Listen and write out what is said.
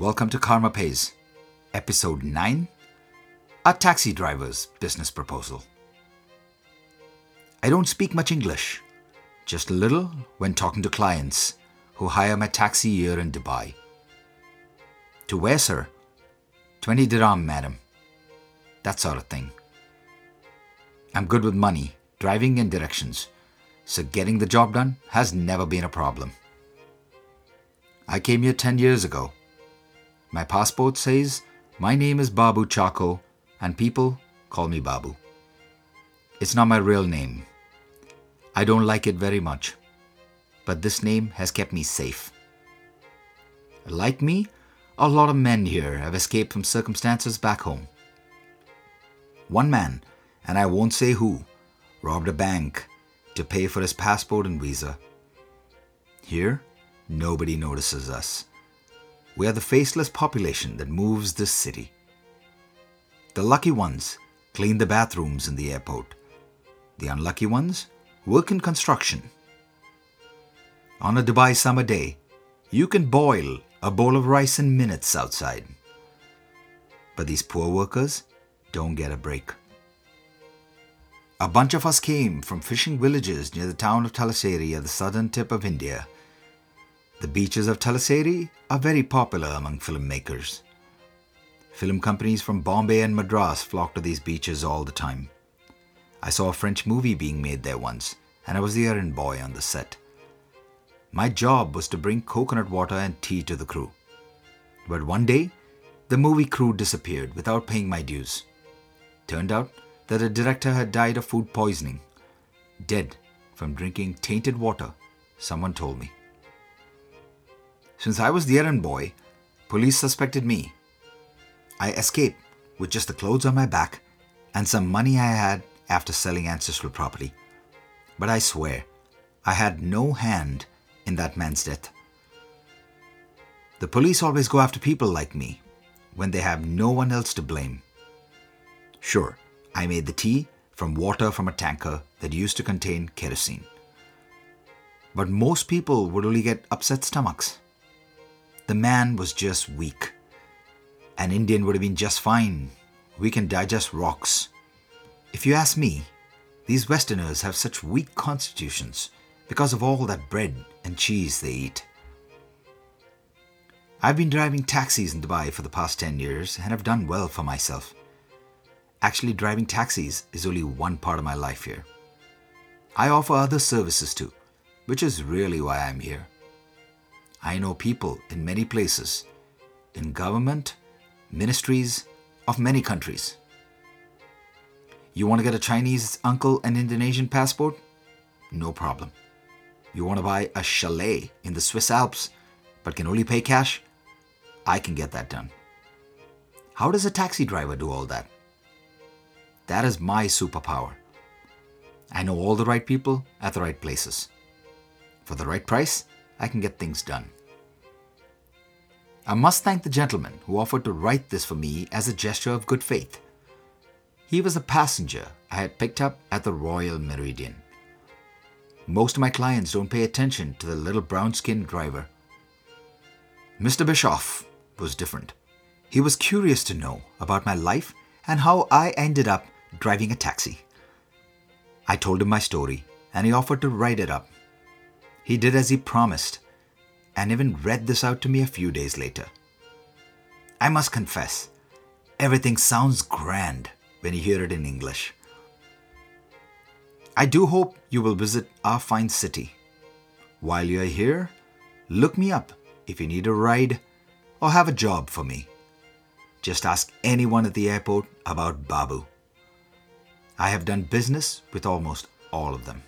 Welcome to Karma Pays, Episode 9 A Taxi Driver's Business Proposal. I don't speak much English, just a little when talking to clients who hire my taxi here in Dubai. To where, sir? 20 dirham, madam. That sort of thing. I'm good with money, driving, and directions, so getting the job done has never been a problem. I came here 10 years ago. My passport says my name is Babu Chako, and people call me Babu. It's not my real name. I don't like it very much, but this name has kept me safe. Like me, a lot of men here have escaped from circumstances back home. One man, and I won't say who, robbed a bank to pay for his passport and visa. Here, nobody notices us. We are the faceless population that moves this city. The lucky ones clean the bathrooms in the airport. The unlucky ones work in construction. On a Dubai summer day, you can boil a bowl of rice in minutes outside. But these poor workers don't get a break. A bunch of us came from fishing villages near the town of Talaseri at the southern tip of India. The beaches of Talaseri are very popular among filmmakers. Film companies from Bombay and Madras flock to these beaches all the time. I saw a French movie being made there once, and I was the errand boy on the set. My job was to bring coconut water and tea to the crew. But one day, the movie crew disappeared without paying my dues. Turned out that the director had died of food poisoning, dead from drinking tainted water, someone told me. Since I was the errand boy, police suspected me. I escaped with just the clothes on my back and some money I had after selling ancestral property. But I swear, I had no hand in that man's death. The police always go after people like me when they have no one else to blame. Sure, I made the tea from water from a tanker that used to contain kerosene. But most people would only get upset stomachs. The man was just weak. An Indian would have been just fine. We can digest rocks. If you ask me, these Westerners have such weak constitutions because of all that bread and cheese they eat. I've been driving taxis in Dubai for the past 10 years and have done well for myself. Actually, driving taxis is only one part of my life here. I offer other services too, which is really why I'm here. I know people in many places, in government, ministries of many countries. You want to get a Chinese uncle an Indonesian passport? No problem. You want to buy a chalet in the Swiss Alps but can only pay cash? I can get that done. How does a taxi driver do all that? That is my superpower. I know all the right people at the right places. For the right price, I can get things done. I must thank the gentleman who offered to write this for me as a gesture of good faith. He was a passenger I had picked up at the Royal Meridian. Most of my clients don't pay attention to the little brown skinned driver. Mr. Bischoff was different. He was curious to know about my life and how I ended up driving a taxi. I told him my story and he offered to write it up. He did as he promised and even read this out to me a few days later. I must confess, everything sounds grand when you hear it in English. I do hope you will visit our fine city. While you are here, look me up if you need a ride or have a job for me. Just ask anyone at the airport about Babu. I have done business with almost all of them.